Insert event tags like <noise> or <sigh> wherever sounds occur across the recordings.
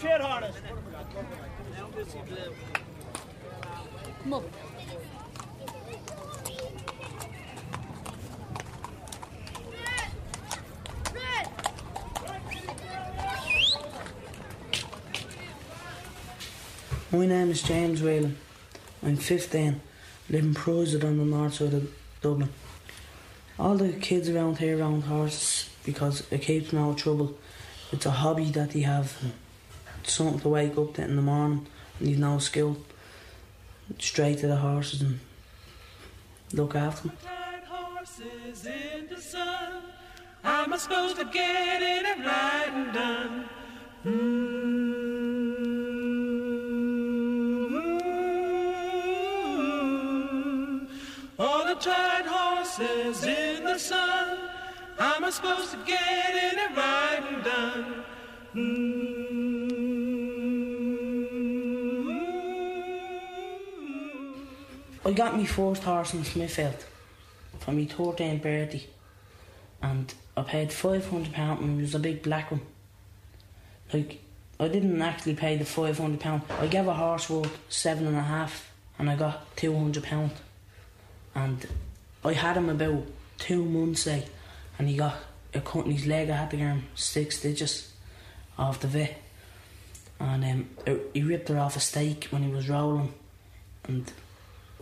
top quality trade harness. Come up. My name is James Whalen. I'm 15, live in Prusett on the north side of Dublin. All the kids around here around horses because it keeps them out of trouble. It's a hobby that they have. Something to wake up to in the morning and you've no skill. Straight to the horses and look after them. Tired horses in the sun. How am I supposed to get and right and done? Mm. All the tired horses in the sun. Am supposed to get in and right and done? I got my first horse in Smithfield for my 13th birthday and I paid £500 and it was a big black one. Like, I didn't actually pay the £500. I gave a horse worth seven and a half and I got £200. And I had him about two months like, and he got a cut in his leg. I had to give him six stitches off the vet. And um, it- he ripped her off a stake when he was rolling. And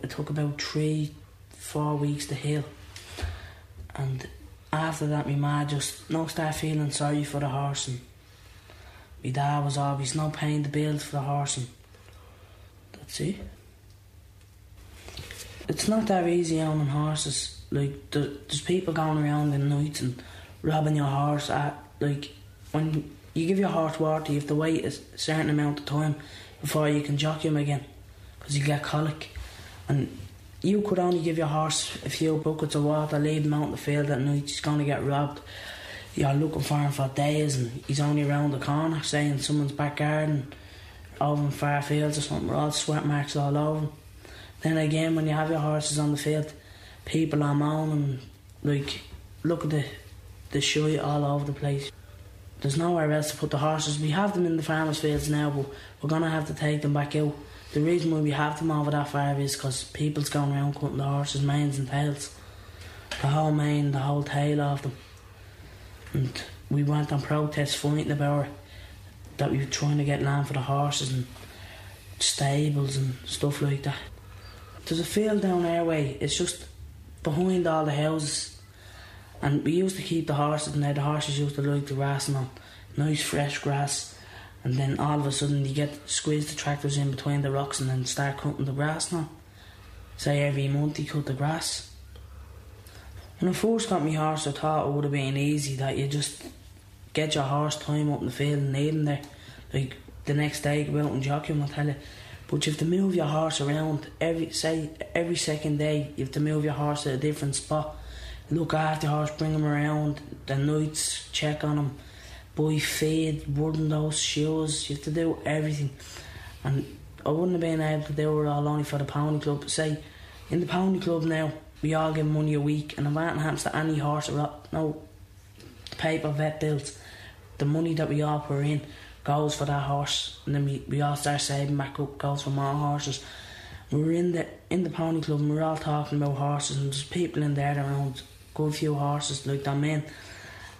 it took about three, four weeks to heal. And after that, my ma just no start feeling sorry for the horse, and my dad was always no paying the bills for the horse, and that's it. It's not that easy owning horses. Like there's people going around in nights and robbing your horse. At like when you give your horse water, you have to wait a certain amount of time before you can jockey him again, because you get colic and you could only give your horse a few buckets of water, leave him out in the field at night, he's going to get robbed. You're looking for him for days and he's only around the corner, say in someone's back garden, over in far fields or something, with all sweat marks all over him. Then again, when you have your horses on the field, people are moaning, like, look at the, the shite all over the place. There's nowhere else to put the horses. We have them in the farmers' fields now, but we're going to have to take them back out. The reason why we have them over that far is because people's going around cutting the horses' manes and tails. The whole mane, the whole tail of them. And we went on protest fighting about it, that we were trying to get land for the horses and stables and stuff like that. There's a field down our way, it's just behind all the houses. And we used to keep the horses, and the horses used to like the grass and all. Nice fresh grass. And then all of a sudden you get squeeze the tractors in between the rocks and then start cutting the grass now. Say every month you cut the grass. When I first got my horse I thought it would have been easy that you just get your horse time up in the field and leave him there. Like the next day go out and jockey him I tell you. But you have to move your horse around every say every second day you have to move your horse to a different spot. Look after the horse, bring him around, the nights, check on him buy feed, wooden those shoes, you have to do everything. And I wouldn't have been able to do it all only for the pony club. Say, in the pony club now, we all get money a week, and if anything happens to any horse or up, no paper vet bills, the money that we all put in goes for that horse, and then we, we all start saving back up, goes for more horses. We're in the in the pony club, and we're all talking about horses, and there's people in there that around, good few horses like that men,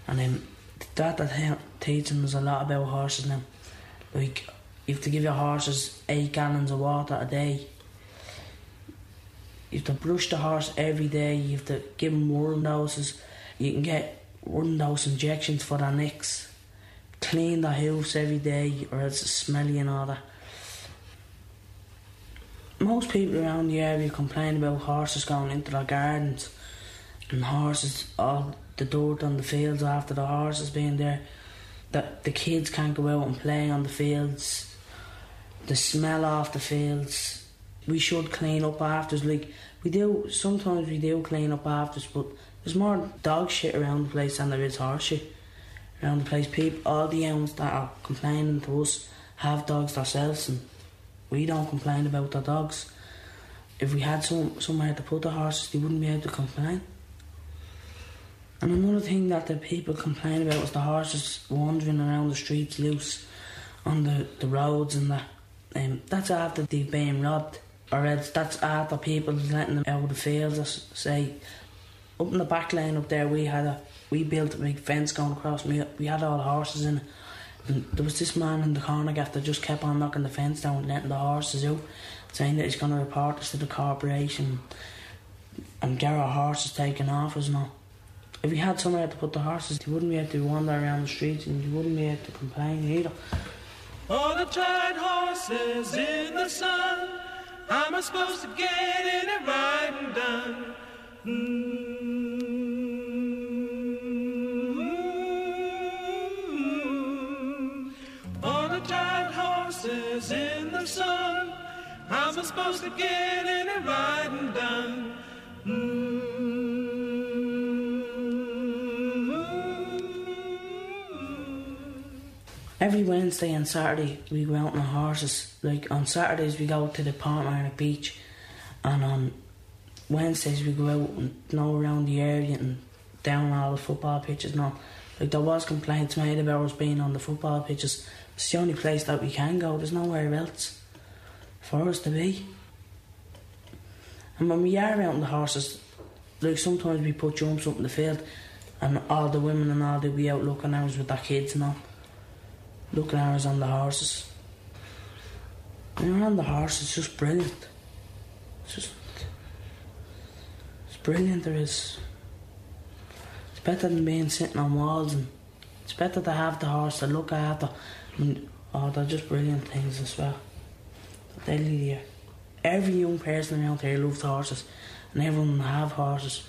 and then that he- teaching a lot about horses now. Like you have to give your horses eight gallons of water a day. You have to brush the horse every day. You have to give them worm doses. You can get worm dose injections for their necks. Clean the house every day, or else it's smelly and all that. Most people around the area complain about horses going into their gardens and horses all the dirt on the fields after the horses being there that the kids can't go out and play on the fields. The smell off the fields. We should clean up after like we do sometimes we do clean up after but there's more dog shit around the place than there is horse shit around the place. People all the owners that are complaining to us have dogs themselves and we don't complain about the dogs. If we had some somewhere to put the horses they wouldn't be able to complain And another thing that the people complain about was the horses wandering around the streets loose on the, the roads and that. Um, that's after they've been robbed, or else that's after people letting them out of the fields. S- say, up in the back lane up there, we had a we built a big fence going across. We we had all the horses in and there was this man in the corner gaff that just kept on knocking the fence down, and letting the horses out, saying that he's going to report this to the corporation and get our horses taken off us all. If you had somewhere to put the horses, you wouldn't be able to wander around the streets and you wouldn't be able to complain either. All the tired horses in the sun. How am I supposed to get right and done? Mm. All the tired horses in the sun. How am I supposed to get right and done? Every Wednesday and Saturday we go out on our horses. Like on Saturdays we go to the Portmarnock Beach and on Wednesdays we go out and know around the area and down all the football pitches and all. Like there was complaints made about us being on the football pitches. It's the only place that we can go, there's nowhere else for us to be. And when we are out on the horses, like sometimes we put jumps up in the field and all the women and all they'll be out looking at us with their kids and all. Looking at us on the horses. When you're on the horse, it's just brilliant. It's just. It's brilliant, there is. It's better than being sitting on walls, and it's better to have the horse to look after. And, oh, they're just brilliant things as well. They lead you. Every young person around here loves horses, and everyone have horses.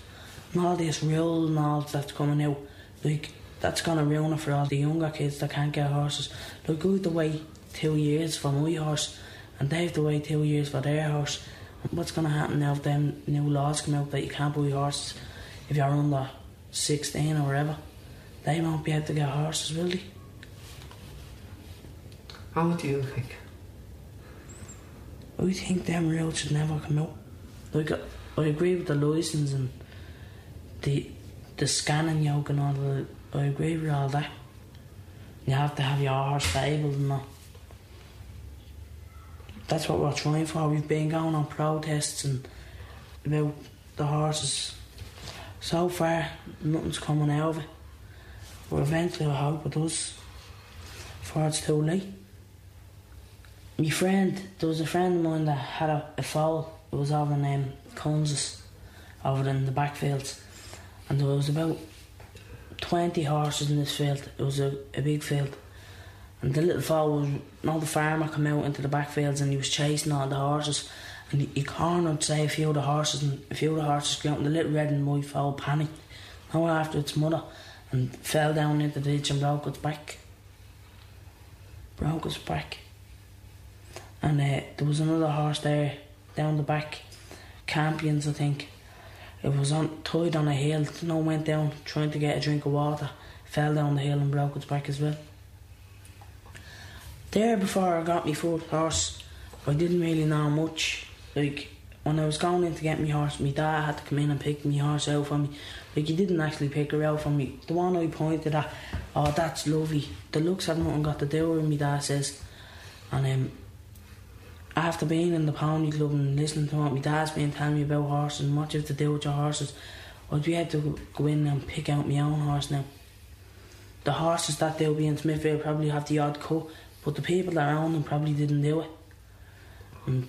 And all this rule and all that's coming out, like, that's gonna ruin it for all the younger kids that can't get horses. We have to wait two years for my horse, and they have to wait two years for their horse. What's gonna happen now if them new laws come out that you can't buy horses if you're under 16 or whatever? They won't be able to get horses, will they? How do you think? I think them rules should never come out. Like, I agree with the license and the the scanning yoke and all that. I agree with all that. You have to have your horse stabled and that. That's what we're trying for. We've been going on protests and about the horses. So far, nothing's coming out of it. But eventually, I hope it does. Before it's too late. My friend, there was a friend of mine that had a, a foal. It was over in um, Kansas, over in the backfields. And there was about 20 horses in this field. It was a, a big field. And the little foal was, now the farmer come out into the backfields and he was chasing all the horses. And he, he cornered, say, a few of the horses, and a few of the horses got out, and the little red and white foal panicked. Now after its mother, and fell down into the ditch and broke its back. Broke its back. And uh, there was another horse there down the back, Campions, I think. It was on tied on a hill. No went down trying to get a drink of water. Fell down the hill and broke its back as well. There before I got my first horse, I didn't really know much. Like when I was going in to get my horse, my dad had to come in and pick my horse out for me. Like he didn't actually pick her out for me. The one I pointed at, oh that's lovely. The looks have nothing got to do with me dad says. And um after being in the pony club and listening to what my dad's been telling me about horses and what you have to do with your horses, I'd be able to go in and pick out my own horse now. The horses that they'll be in Smithfield probably have the odd cut, but the people that own them probably didn't do it. And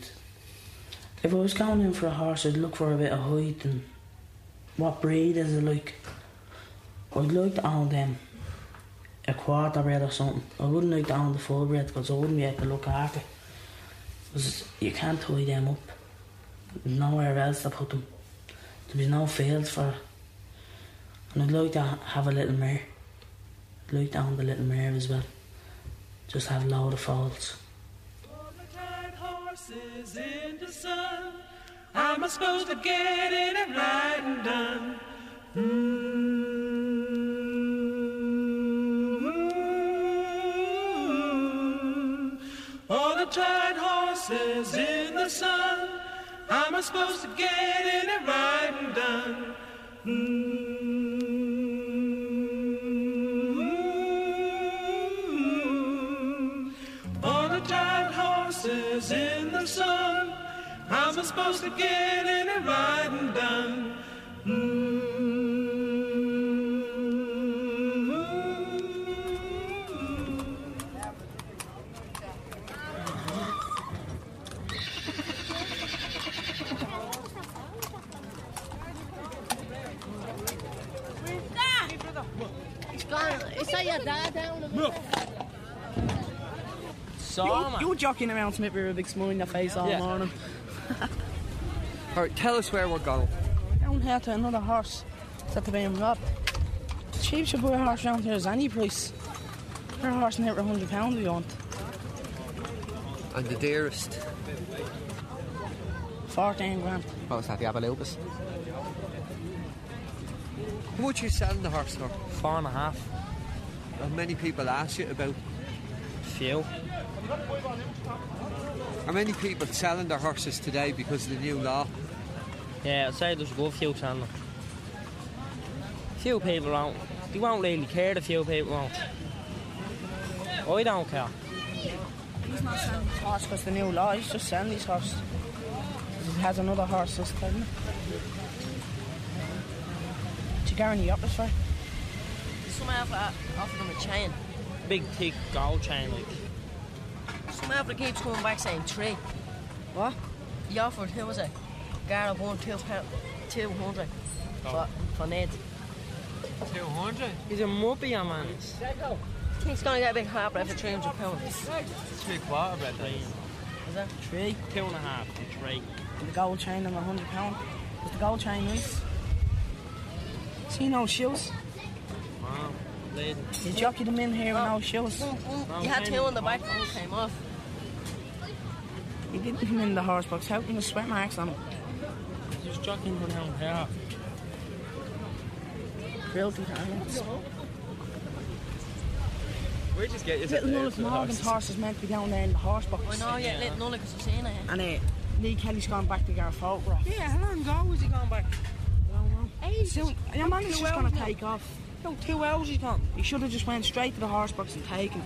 if I was going in for a horse, I'd look for a bit of height and what breed is it like. I'd like to own them a quarter bred or something. I wouldn't like to own the full bred because I wouldn't be able to look after. it. You can't tie them up. There's nowhere else to put them. There's no fields for. And I'd like to have a little mare. I'd like to own the little mare as well. Just have a load of foals. Horses in the sun. How am I supposed to get in and done? Mm. crosses in the sun. How am I supposed to get any riding done? Mm. in the sun. How's I supposed to get any riding done? That your dad down the Saw You were jockeying around Smith with a big smile on your face <laughs> all Yeah. morning. Alright, tell us where we're going. Down here to another horse that they're being robbed. Cheap should buy a horse round here is any price. For a horse near a hundred pounds if you want. And the dearest. Fourteen grand. What was that, the Abalubus? How much are you selling the horse for? Four and a half. How many people ask you about? Few. How many people selling their horses today because of the new law? Yeah, I'd say there's a good few selling them. Few people won't. They won't really care, the few people won't. I don't care. He's not selling his horse because the new law. He's just selling his horse. 'Cause He has another horse this time. Do you guarantee up this for? Some offered him a chain. Big, thick gold chain, like. Some outfit keeps coming back saying three. What? He offered, who was it? Gareth one, two, pound, 200 for, for Ned. 200? He's a yeah, man. He's going to get a big harbour for 300 pounds. Three quarter bred, Three. Is that? Three. Two and a half, three. And the gold chain and a hundred pound. Was the gold chain nice? See no shoes? Wow. Lady. You jockeyed him in here when i was no shoes. Mm, mm, mm. You had two on the back when he came off. You didn't put him in the horse box. How can you sweat marks on him? Just jockeying for down here. Cruelty to animals. We just get you Little Nullick Morgan's horse is meant to be down there in the horse box. I know, yeah, let none of us have seen it. And uh, Lee Kelly's gone back to get a photograph. Yeah, how long ago was he gone back? Soon, your man is just going to take off. No, two hours he's gone. He should have just went straight to the horse box and taken.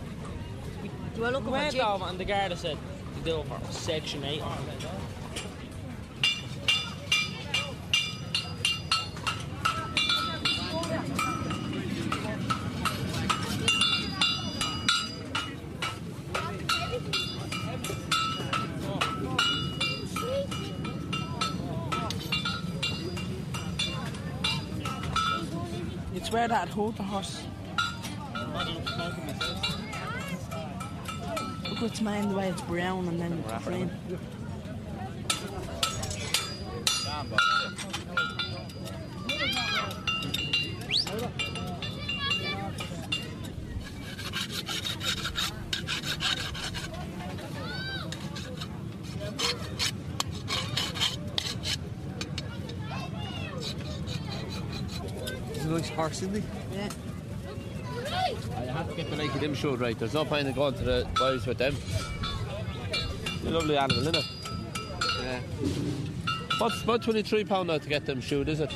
Do I look We at went over and the guard said to do it for section 8. It's where that hold the horse. Look what's mine the way it's brown and then green. It's a nice horse, isn't he? Yeah. I have to get the like of them showed right. There's no point in going to the boys with them. They're a lovely animal, isn't it? Yeah. What's about twenty-three pound now to get them shoot, is it?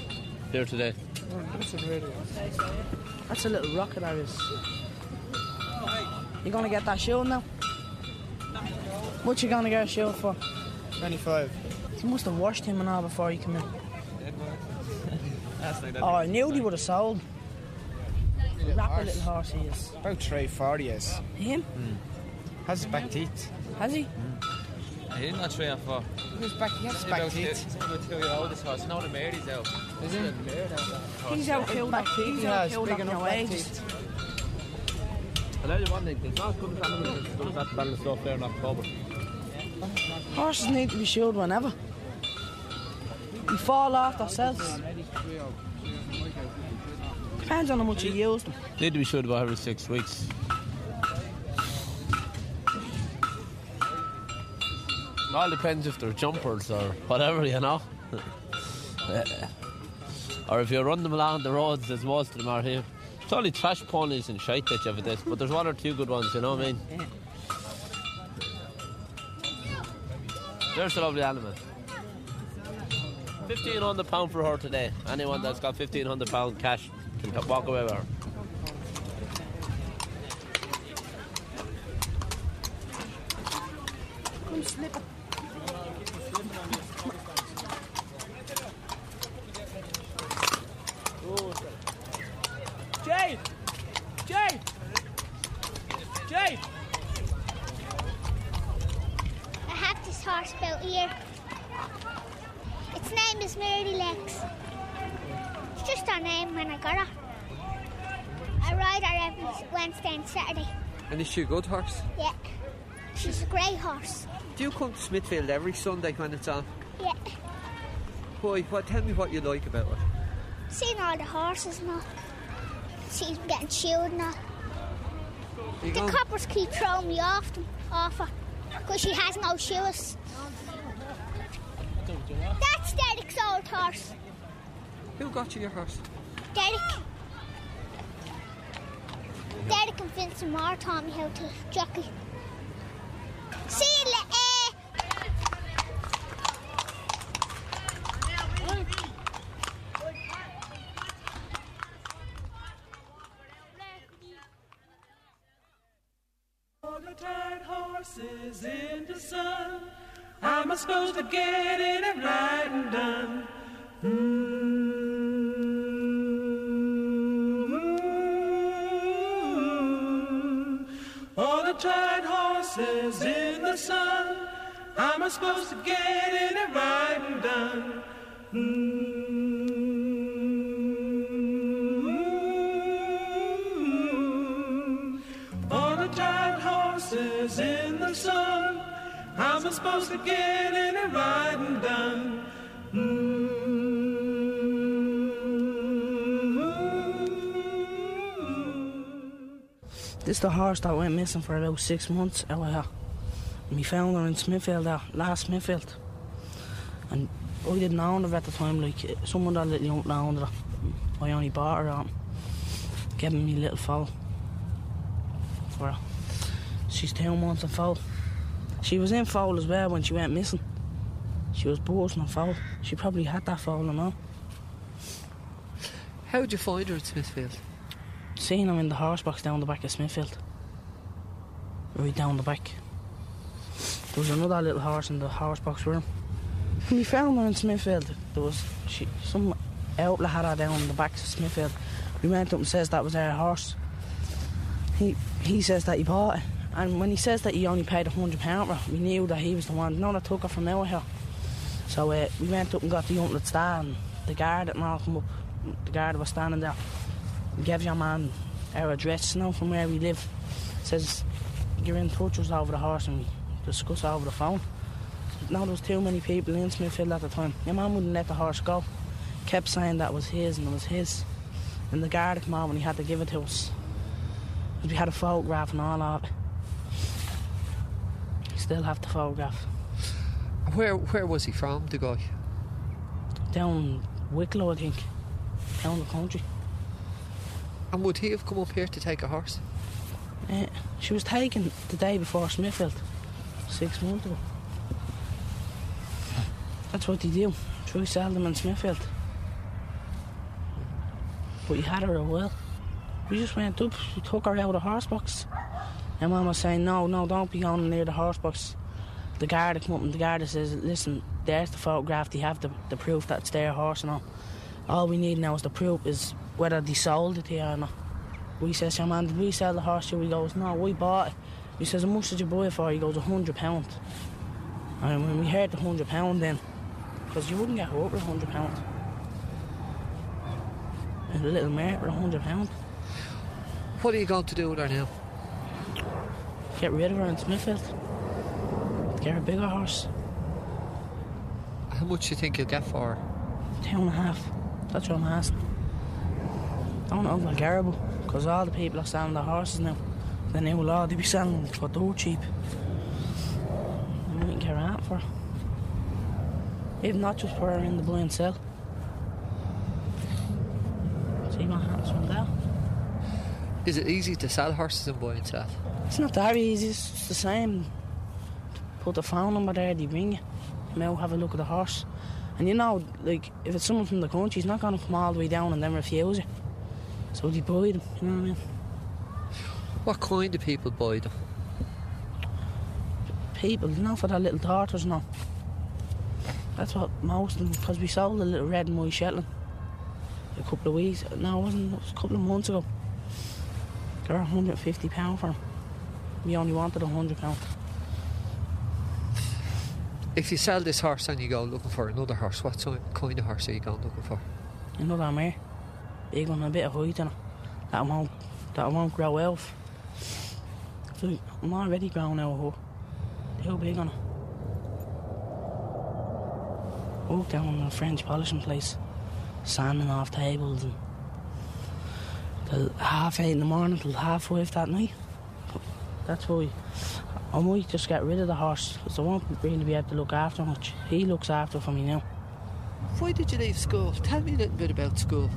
There today. Oh, that's a little rocket, I that is. You gonna get that shield now? What you gonna get a shield for? 25. You must have washed him an hour before you come in. <laughs> That's like that. Oh, I knew he would have sold. Rapper little horse he is. About 340 is. Him? Hmm. Has back teeth. Has he? Hmm. He's not three or four. His back, he has back teeth. He's about two year old this horse. Now the Mary's out. Is he? He's out killed that. teeth He's he out has, killed big that enough back teeth. I'll tell you one thing, there's not as good as animals as good that battle stuff there in October. Horses need to be shielded whenever. We fall off themselves. Depends on how much you use them. Need to be shot about every six weeks. It all depends if they're jumpers or whatever, you know. <laughs> or if you run them along the roads, as most of them are here. It's only trash ponies and shite that you have this, but there's one or two good ones, you know what I mean? Yeah. There's a lovely animal. Fifteen hundred pound for her today. Anyone that's got fifteen hundred pound cash co- walk away with. Come slip it. Jade! Jade! Jade! I have this horse built here. Its name is Mary Legs. It's just her when I got her. I ride her every Wednesday and Saturday. And is she a good horse? Yeah. She's a grey horse. Do you come to Smithfield every Sunday when it's on? Yeah. Boy, what, tell me what you like about it. Seeing all the horses and all. She's getting chewed now. The go, coppers keep throwing me off them, off her, because she has no shoes. That's Derek's old horse. who got you your horse? Derek. Derek and Vincent Moore taught me how to jockey. See you later. The tired horses in the sun. Am supposed to get How am I supposed to get right and done? Mm. All the tired horses in the sun. How am I supposed to get in and ride and done? This is the horse that went missing for about six months out here. And we found her in Smithfield, there, last Smithfield. And I didn't own her at the time, like someone that little young owned her. I only bought her on. Giving me a little foal. For her. She's two months in foal. She was in foal as well when she went missing. She was bursting on foal. She probably had that foal and all. How'd you find her at Smithfield? Seeing her in the horse box down the back of Smithfield. Right down the back. There was another little horse in the horse box room. We found her in Smithfield, there was she, some outlet had her down in the back of Smithfield. We went up and says that was our horse. He he says that he bought it. And when he says that he only paid a hundred pound we knew that he was the one. No, that took her from our here. So uh, we went up and got the uncle star and the guard and all come up. The guard was standing there. We gave your man our address you now from where we live. Says you're in touch with us over the horse and we discuss over the phone. Now there was too many people in Smithfield at the time. Your man wouldn't let the horse go. Kept saying that was his and it was his. And the guard came out when he had to give it to us. we had a photograph and all of it. Still have the photograph. Where where was he from, the guy? Down Wicklow, I think. Down the country. And would he have come up here to take a horse? Uh, she was taken the day before Smithfield, six months ago. That's what they do. Sell them in Smithfield. But you had her a while. We just went up, we took her out of the horse box. And Mum was saying, no, no, don't be going near the horse box. The guard come up and the guard er says, listen, there's the photograph, they have the, the proof that it's their horse and all. All we need now is the proof is whether they sold it here or not. We says, your man, did we sell the horse to you? He goes, no, we bought it. He says, how much did you buy it for? He goes, a hundred pound. And when we heard the hundred pound then, because you wouldn't get with a hundred pound. And a little mare with a hundred pound. What are you going to do with her now? Get rid of her in Smithfield. Get her a bigger horse. How much do you think you'll get for her? Two and a half. That's what I'm asking. I don't know if her, because all the people are selling their horses now. The new law, they be selling for dirt cheap. Can get her out for. If not, just put her in the blind sell. See what happens from there. Is it easy to sell horses in buy and sell? It's not that easy, it's the same. Put the phone number there, they ring you. Out, have a look at the horse. And you know, like, if it's someone from the country, he's not going to come all the way down and then refuse you. So they buy them, you know what I mean? What kind of people buy them? people, you know, for their little daughters now. That's what most of them, because we sold a little red and white Shetland a couple of weeks, no, it wasn't, it was a couple of months ago. They were £150 for them. We only wanted £100. If you sell this horse and you go looking for another horse, what sort- kind of horse are you going looking for? Another mare. Big one, a bit of height in it. That won't, that won't grow out. So I'm already growing out of her. Too big on it. Walk down in a French polishing place, sanding off tables and till half eight in the morning till half five that night. That's why I might just get rid of the horse because I won't really be able to look after him much. He looks after for me now. Why did you leave school? Tell me a little bit about school.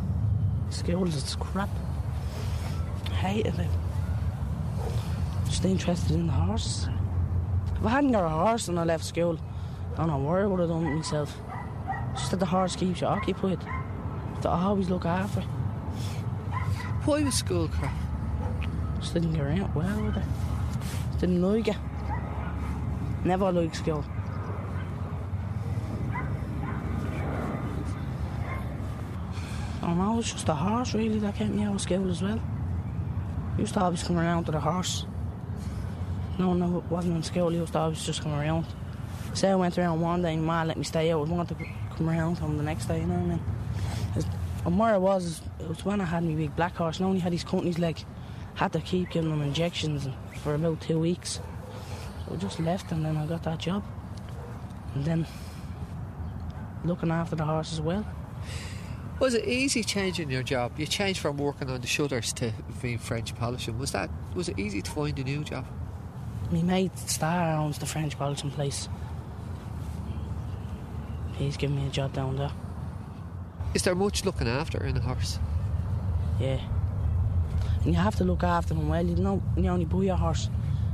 School is crap. I hated it. Just interested in the horse. If I hadn't got a horse and I left school, I don't know where I would have done with myself. Just that the horse keeps you occupied. To always look after it. Why was school crap? Just didn't get around well with it. Didn't like it. Never liked school. I don't know, it's just the horse really that kept me out of school as well. Used to always come around to the horse. No no, it wasn't in school, to always just come around. Say I went around one day and Ma let me stay out, I wanted to come around on the next day, you know what I mean? And where I was, it was when I had my big black horse, and I only had his company's leg. Had to keep giving them injections for about two weeks. So I just left and then I got that job. And then looking after the horse as well. Was it easy changing your job? You changed from working on the shutters to being French polishing. Was that was it easy to find a new job? My mate Star owns the French polishing place. He's giving me a job down there. Is there much looking after in a horse? Yeah. And you have to look after them well. You know, when you only buy a horse,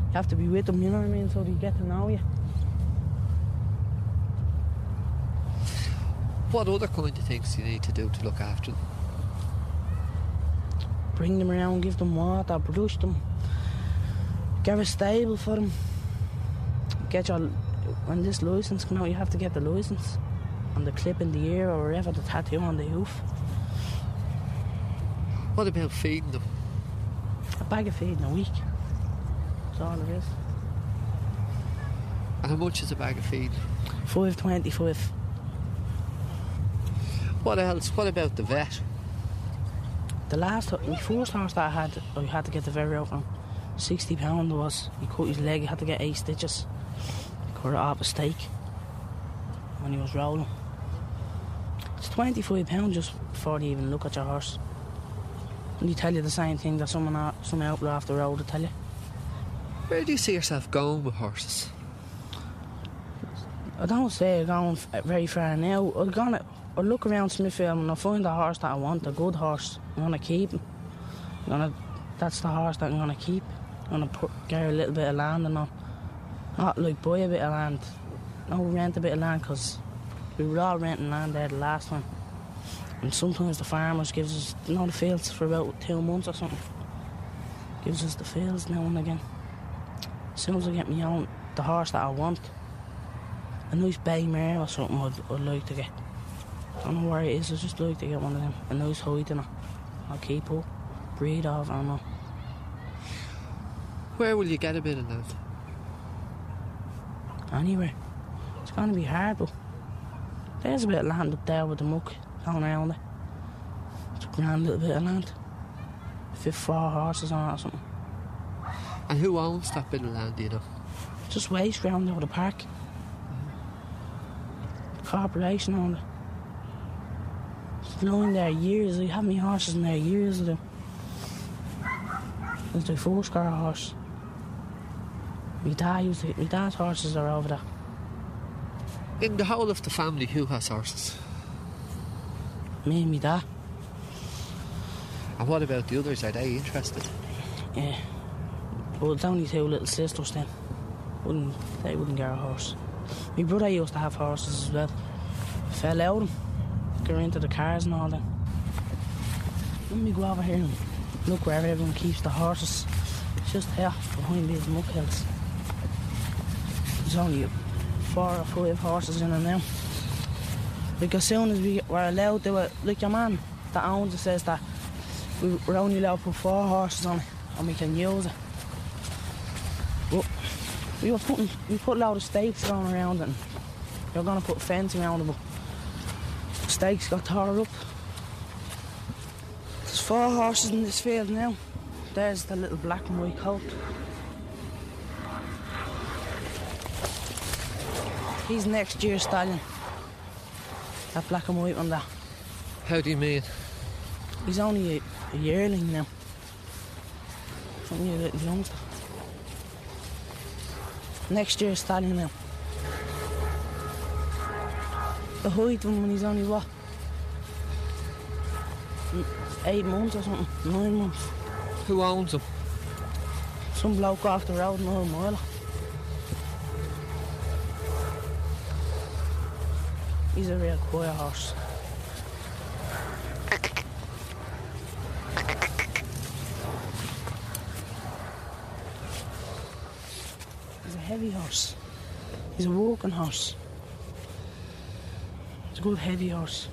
you have to be with them, you know what I mean, so they get to know you. What other kind of things do you need to do to look after them? Bring them around, give them water, brush them, get a stable for them. Get your, when this license come out, you have to get the license. And the clip in the ear or wherever, the tattoo on the hoof. What about feeding them? A bag of feed in a week. That's all it is. And how much is a bag of feed? Five twenty-five. What else? What about the vet? The last, my first horse that I had, I had to get the very out on. Sixty pound was. He cut his leg. He had to get eight stitches. Cut it off a stake when he was rolling. It's twenty-five pound just before they even look at your horse. And they tell you the same thing that someone out, some outlaw off the road will tell you. Where do you see yourself going with horses? I don't say I'm going very far now. I'm gonna I look around Smithfield and I find a horse that I want, a good horse. I'm gonna keep him. I'm gonna, that's the horse that I'm gonna keep. Gonna put, get a little bit of land and all. Not like buy a bit of land. No, rent a bit of land because we were all renting land there the last time. And sometimes the farmers gives us, you know, the fields for about two months or something. Gives us the fields now and again. As soon as I get me own, the horse that I want, a nice bay mare or something I'd, I'd like to get. I don't know where it is, I'd just like to get one of them. A nice height and I'll keep up. Breed of, I don't know. Where will you get a bit of land? Anywhere. It's gonna be hard, but there's a bit of land up there with the muck down around it. It's a grand little bit of land. Fit four horses on it or something. And who owns that bit of land, do you know? Just waste ground over the park. The corporation owned it. It's been there years. I have my horses in there years ago. It's the first car horse. My dad used to, my dad's horses are over there. In the whole of the family, who has horses? Me and my dad. And what about the others? Are they interested? Yeah. Well, it's only two little sisters then. Wouldn't they wouldn't get a horse. My brother used to have horses as well. Fell out. Got into the cars and all that. Let me go over here and look where everyone keeps the horses. It's just here behind these muck hills. There's only four or five horses in it now. Like as soon as we were allowed to it, like your man that owns it says that we we're only allowed to put four horses on it and we can use it. But we were putting, we put a lot of stakes going around and we are to put a fence around it but stakes got tore up. There's four horses in this field now. There's the little black and white colt. He's next year's stallion. That black and white one there. How do you mean? He's only a, a yearling now. Only a little youngster. Next year's stallion now. The height him when he's only what? Eight months or something, nine months. Who owns him? Some bloke off the road another mile. He's a real quiet horse. He's a heavy horse. He's a walking horse. He's a good heavy horse.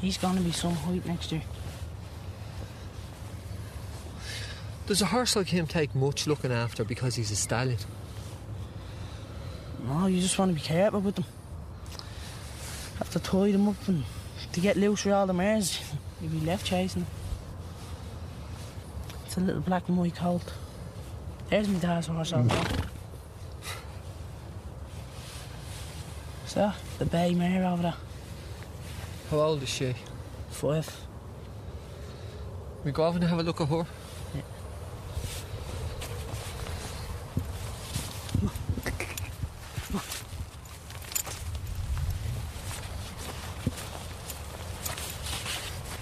He's gonna be some height next year. Does a horse like him take much looking after because he's a stallion? No, you just want to be careful with them. Have to tie them up and to get loose with all the mares, <laughs> you'll be left chasing them. It's a little black and white colt. There's my dad's horse over there. <laughs> So, the bay mare over there. How old is she? Five. We go over and have a look at her.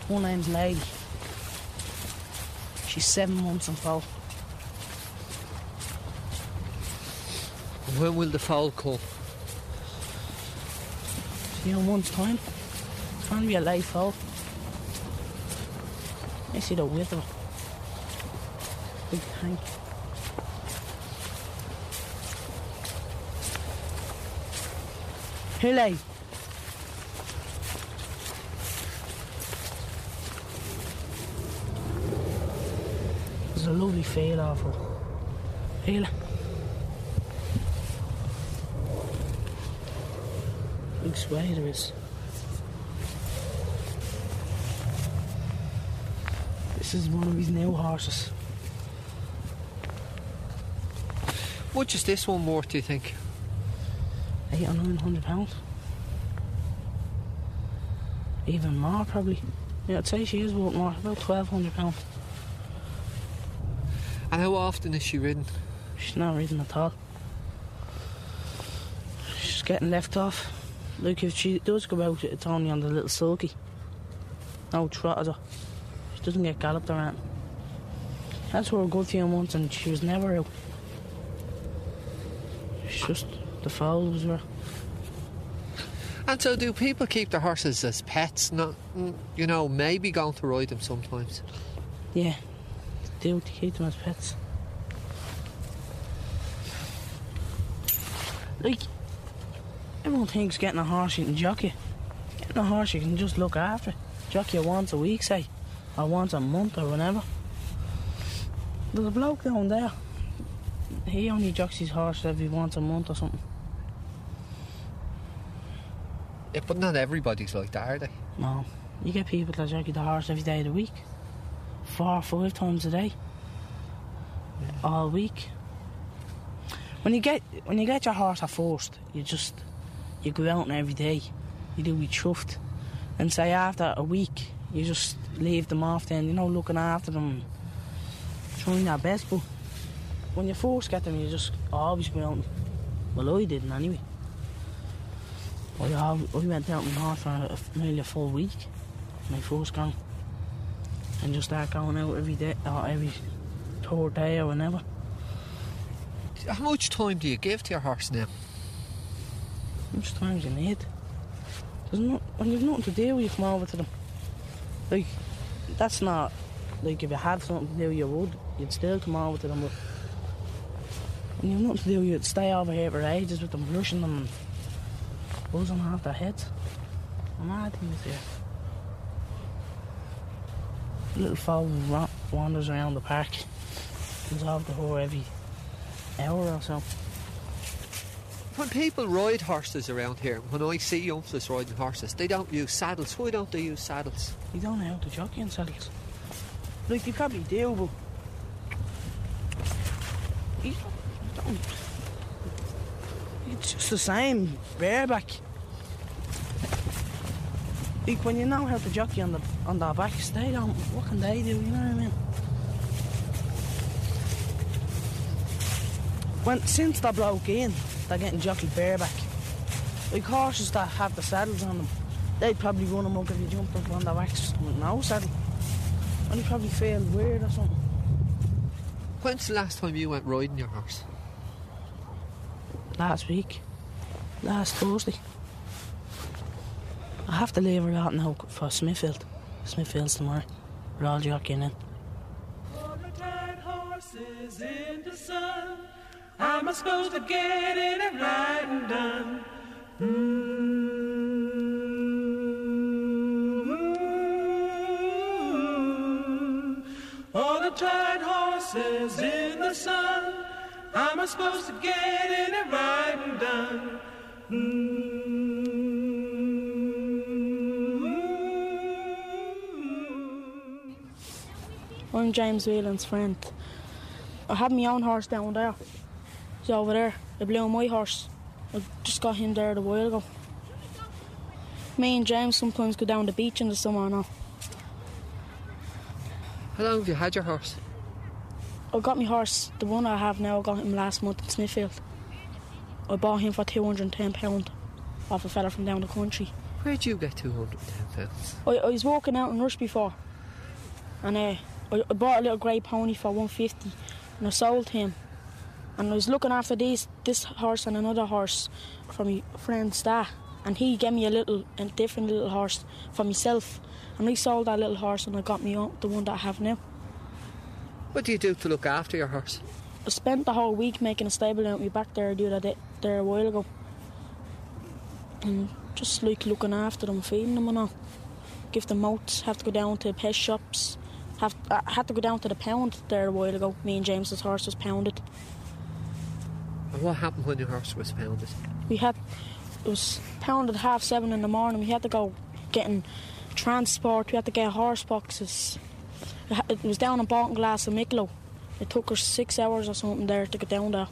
Her name's Lady. She's seven months in foal. When will the foal come? See in a month's time. It's going to be a late foal. I see the it. Big tank. Lady. Lovely feel off her. Feel it. Big sway there is. This is one of his new horses. Much is this one worth, do you think? Eight or nine hundred pounds. Even more probably. Yeah, I'd say she is worth more, about twelve hundred pounds. And how often is she ridden? She's not ridden at all. She's getting left off. Look, if she does go out, it's only on the little sulky. No trotters her. She doesn't get galloped around. That's for a good few months and she was never out. It's just the foal was there. And so, do people keep their horses as pets? Not, you know, maybe going to ride them sometimes. Yeah, they do to keep them as pets. Like, everyone thinks getting a horse you can jockey. Getting a horse you can just look after. Jockey once a week, say, or once a month or whenever. There's a bloke down there. He only jocks his horse every once a month or something. Yeah, but not everybody's like that, are they? No, you get people that jockey the horse every day of the week, four or five times a day, all week. When you get when you get your horse at first, you just you go out and every day, you do be chuffed, and say after a week you just leave them off. Then you know looking after them, trying your best. But when you first get them, you just always go out. And, well, I didn't anyway. I, I went out my horse for a, nearly a full week my first gone. And just start going out every day, or every third day or whenever. How much time do you give to your horse now? How much time do you need? There's no, when you've nothing to do, you come over to them. Like, that's not like if you had something to do, you would. You'd still come over to them, but when you've nothing to do, you'd stay over here for ages with them, rushing them and buzzing off their heads. A mad thing is here. Little foal wanders around the park. Comes off the whore every hour or so. When people ride horses around here, when I see youngsters riding horses, they don't use saddles. Why don't they use saddles? You don't know how to jockey in saddles. Like, you probably do, but. You don't. It's just the same bareback. Like, when you know how to jockey on the on their backs, they don't. What can they do? You know what I mean? When since they broke in, they're getting jockeyed bareback. Like horses that have the saddles on them, they'd probably run them up if you jumped up on their backs with no saddle. And you probably feel weird or something. When's the last time you went riding your horse? Last week, last Thursday. I have to leave her out now for Smithfield. Smithfield's tomorrow. We're all jockeying in. All the tired horses in the sun. I'm supposed to get in and ride and done? Mm. All the tired horses in the sun. I'm supposed to get in and ride and done? I'm James Whelan's friend. I have my own horse down there. He's over there. I blew my horse. I just got him there a while ago. Me and James sometimes go down the beach in the summer now. How long have you had your horse? I got my horse, the one I have now, I got him last month in Smithfield. I bought him for £210 off a fella from down the country. Where'd you get 210 pounds? I, I was walking out in Rush before, and uh, I, I bought a little grey pony for 150 and I sold him. And I was looking after these, this horse and another horse for my friend's dad. And he gave me a little, a different little horse for myself. And I sold that little horse and I got me the one that I have now. What do you do to look after your horse? I spent the whole week making a stable out me back there the other day, there a while ago. And just like looking after them, feeding them and all. Give them oats, have to go down to pet shops. Have I had to go down to the pound there a while ago. Me and James's horse was pounded. And what happened when your horse was pounded? We had it was pounded at half seven in the morning. We had to go getting transport. We had to get horse boxes. It was down in Baltinglass and Wicklow. It took us six hours or something there to get down there.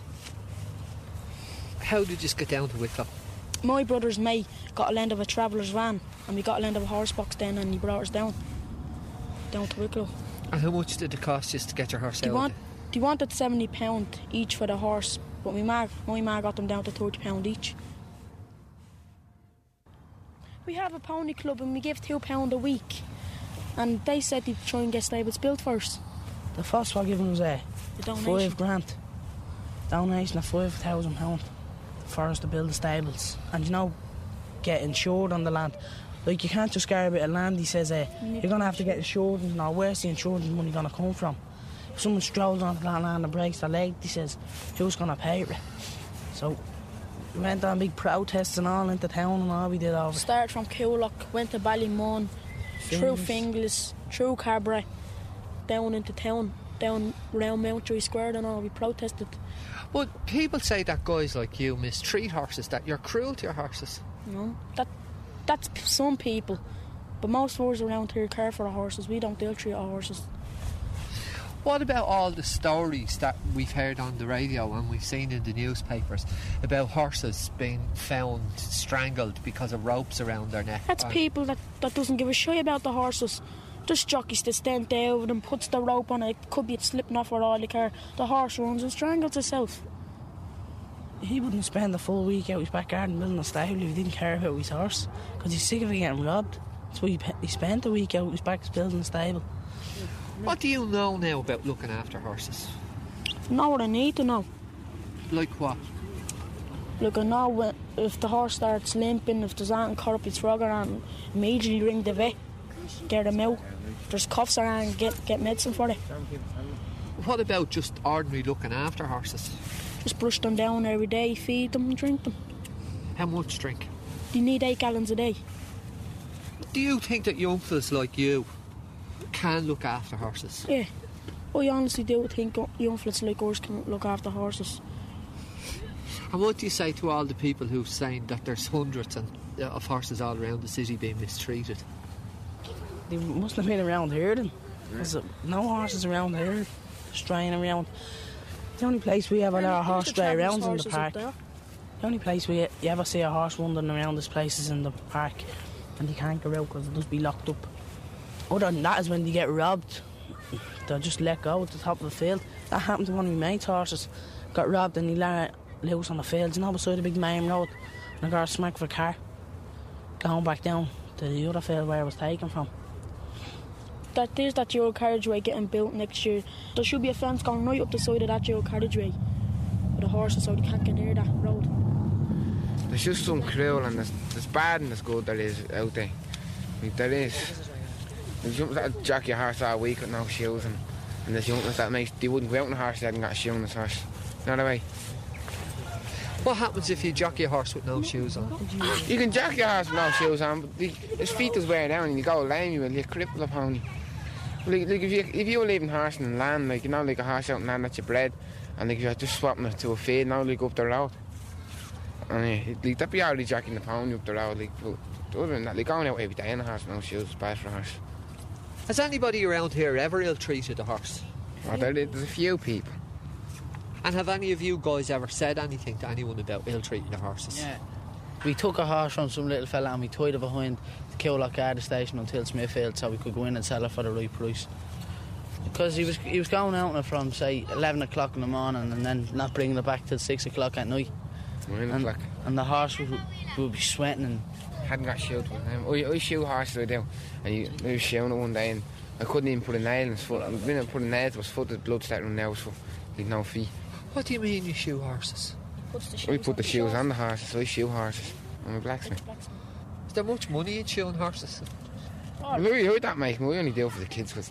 How did you just get down to Wicklow? My brother's mate got a lend of a traveller's van and we got a lend of a horse box then and he brought us down. Down to Wicklow. And how much did it cost just to get your horse They, out? want, they wanted seventy pound each for the horse, but my ma, my ma got them down to thirty pound each. We have a pony club and we give two pound a week, and they said they'd try and get stables built first. The first one given was a The donation. five grand donation of five thousand pound for us to build the stables, and you know, get insured on the land. Like you can't just get a bit of land. He says, uh, you're gonna have to get insurance. Now, where's the insurance money gonna come from? If someone strolls onto that land and breaks their leg, he says, who's gonna pay for it? So we went on big protests and all into town and all we did over. Started from Coolock, went to Ballymun, through Finglas. Finglas, through Cabra, down into town, down round Mountjoy Square and all. We protested. But people say that guys like you mistreat horses, that you're cruel to your horses. No, that that's some people, but most us around here care for the horses. We don't ill treat our horses. What about all the stories that we've heard on the radio and we've seen in the newspapers about horses being found strangled because of ropes around their neck? That's people that, that doesn't give a shit about the horses. Just jockeys that stand there them, puts the rope on it. It could be it's slipping off or all they care. The horse runs and strangles itself. He wouldn't spend the full week out his back garden building a stable if he didn't care about his horse, because he's sick of getting robbed. So he, he spent the week out his back building a stable. What do you know now about looking after horses? Know what I need to know. Like what? Look, I know when, if the horse starts limping, if there's anything caught up its rugger, and immediately ring the vet. get them out. There's coughs around, get get medicine for it. What about just ordinary looking after horses? Just brush them down every day, feed them and drink them. How much drink? You need eight gallons a day. Do you think that young fellas like you can look after horses? Yeah. I honestly do think young fellas like ours can look after horses. And what do you say to all the people who've saying that there's hundreds and, uh, of horses all around the city being mistreated? They must have been around here then. There's uh, no horses around here straying around. The only place we have a lot of horse stray around in the park. The only place we you ever see a horse wandering around this place is in the park, and you can't go out because it just be locked up. Other than that is when they get robbed, they'll just let go at the top of the field. That happened to one of my mates' horses. Got robbed and he let loose on the fields, you know, beside the big main road. And I got a smack for a car. Going back down to the other field where I was taken from. That there's that dual carriageway getting built next year. There should be a fence going right up the side of that dual carriageway with the horses so they can't get near that road. There's just some cruel and there's, there's bad and there's good there is out there. Like, there is. There's young that jack your horse all week with no shoes and, and there's young that makes they wouldn't go out on a horse if they hadn't got a shoe on his horse. You know the way? What happens if you jockey a horse with no shoes on? You can jack your horse with no shoes on, but the, his feet is wear down and you go lame, you will, you cripple a pony. Like, like if you if you were leaving horse in land, like you know, like a horse out in land that you bred, and like you're just swapping it to a feed now, like go up the road. And yeah, like that'd be already jacking the pony up the road, like but other than that, like going out every day in a horse with no shoes is bad for a horse. Has anybody around here ever ill treated a horse? Well, there, there's a few people. And have any of you guys ever said anything to anyone about ill treating the horses? Yeah. We took a horse from some little fella and we tied it behind the Coolock Garda station until Smithfield so we could go in and sell it for the right price. Because he was he was going out it from say eleven o'clock in the morning and then not bringing it back till six o'clock at night. Nine and, o'clock. and the horse would, would be sweating and hadn't got shoot one time. I, I shoot horses I do. And he, I was shooting it one day and I couldn't even put a nail in his foot. I was going to put a nail to his foot, the blood started running out his foot. He'd no feet. What do you mean you shoe horses? We put the shoes on the horses, I shoe horses. I'm a blacksmith. Is there much money in shoeing horses? Oh, Louis, how that make we only do it for the kids because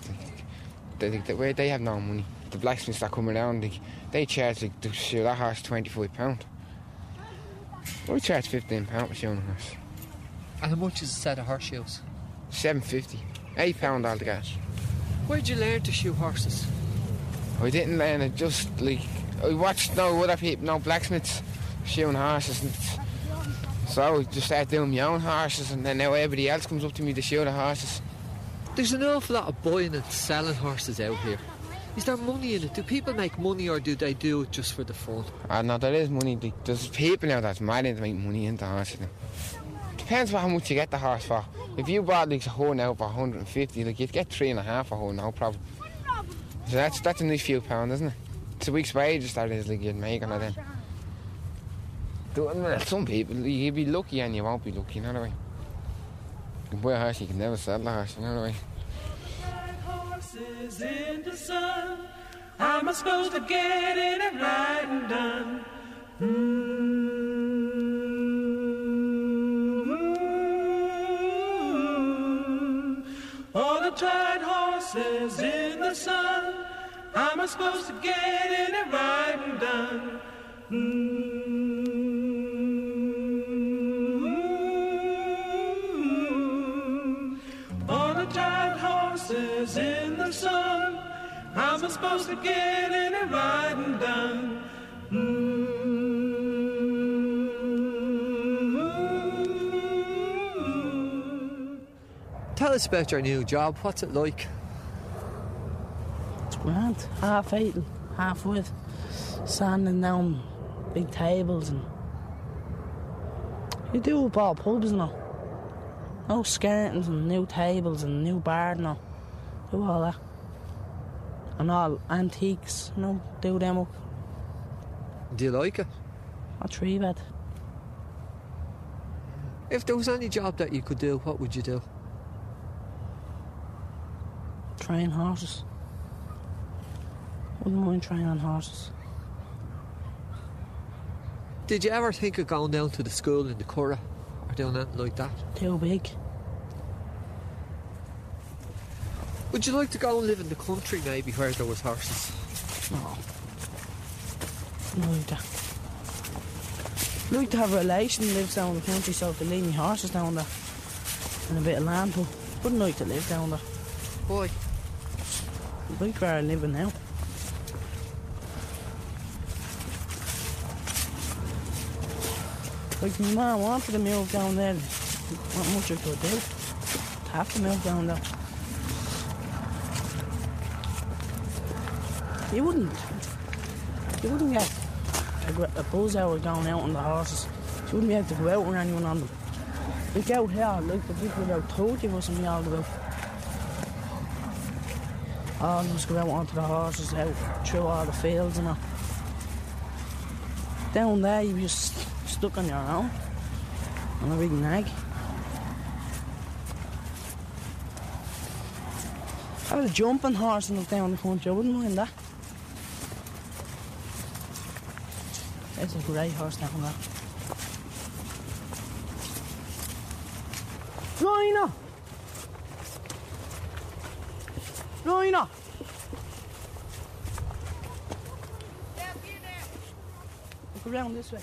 they, they, they, they have no money. The blacksmiths that come around, they, they charge like, to shoe that horse £25. We charge £15 for shoeing a horse. And how much is a set of horseshoes? Seven fifty. Eight pound altogether. Where'd you learn to shoe horses? I didn't learn it just like I watched no other people, no blacksmiths shoeing horses and so I just started doing my own horses and then now everybody else comes up to me to show the horses. There's an awful lot of buying and selling horses out here. Is there money in it? Do people make money or do they do it just for the fun? Ah, no, there is money. There's people now that's mad into make money into horses. Now. Depends on how much you get the horse for. If you bought like a horn out for 150, like you'd get three and a half a horn, no problem. So that's that's a nice few pound, isn't it? It's a week's wages that is like you'd make on it then. Some people, you'd be lucky and you won't be lucky, you know what I mean? You can buy a horse, you can never sell the horse, you know what I mean? horses in the sun. Am supposed to get in and and done? Mm. All the tired horses in the sun. Am supposed to get in and and done? Mm. Horses in the sun. How am I supposed to get in and right and done? Mm-hmm. Tell us about your new job. What's it like? It's grand. Half eating, half with. Sanding down big tables and. You do up all pubs now. No skirtings and new tables and new bar now. Do all that. And all antiques, you know, do them up. Do you like it? A three bed. If there was any job that you could do, what would you do? Train horses. Wouldn't mind training horses. Did you ever think of going down to the school in the Curragh or doing anything like that? Too big. Would you like to go and live in the country maybe where there was horses? No. No. I'd like to have a relation that lives down in the country so I could leave my horses down there. And a bit of land, but wouldn't like to live down there. Why? I like where I'm living now. Like my mum wanted to move down there. Not much I could do. To have to move down there. You wouldn't. You wouldn't get a, hour going out on the horses. You wouldn't be able to go out with anyone on them. Look out here, like the people about 30 wasn't me all about. All of us go out onto the horses, out through all the fields and all. Down there, you're just stuck on your own. On a big nag. I had a jumping horse and down the country, I wouldn't mind that. There's a grey horse down there. Rhino! Rhino! Look around this way.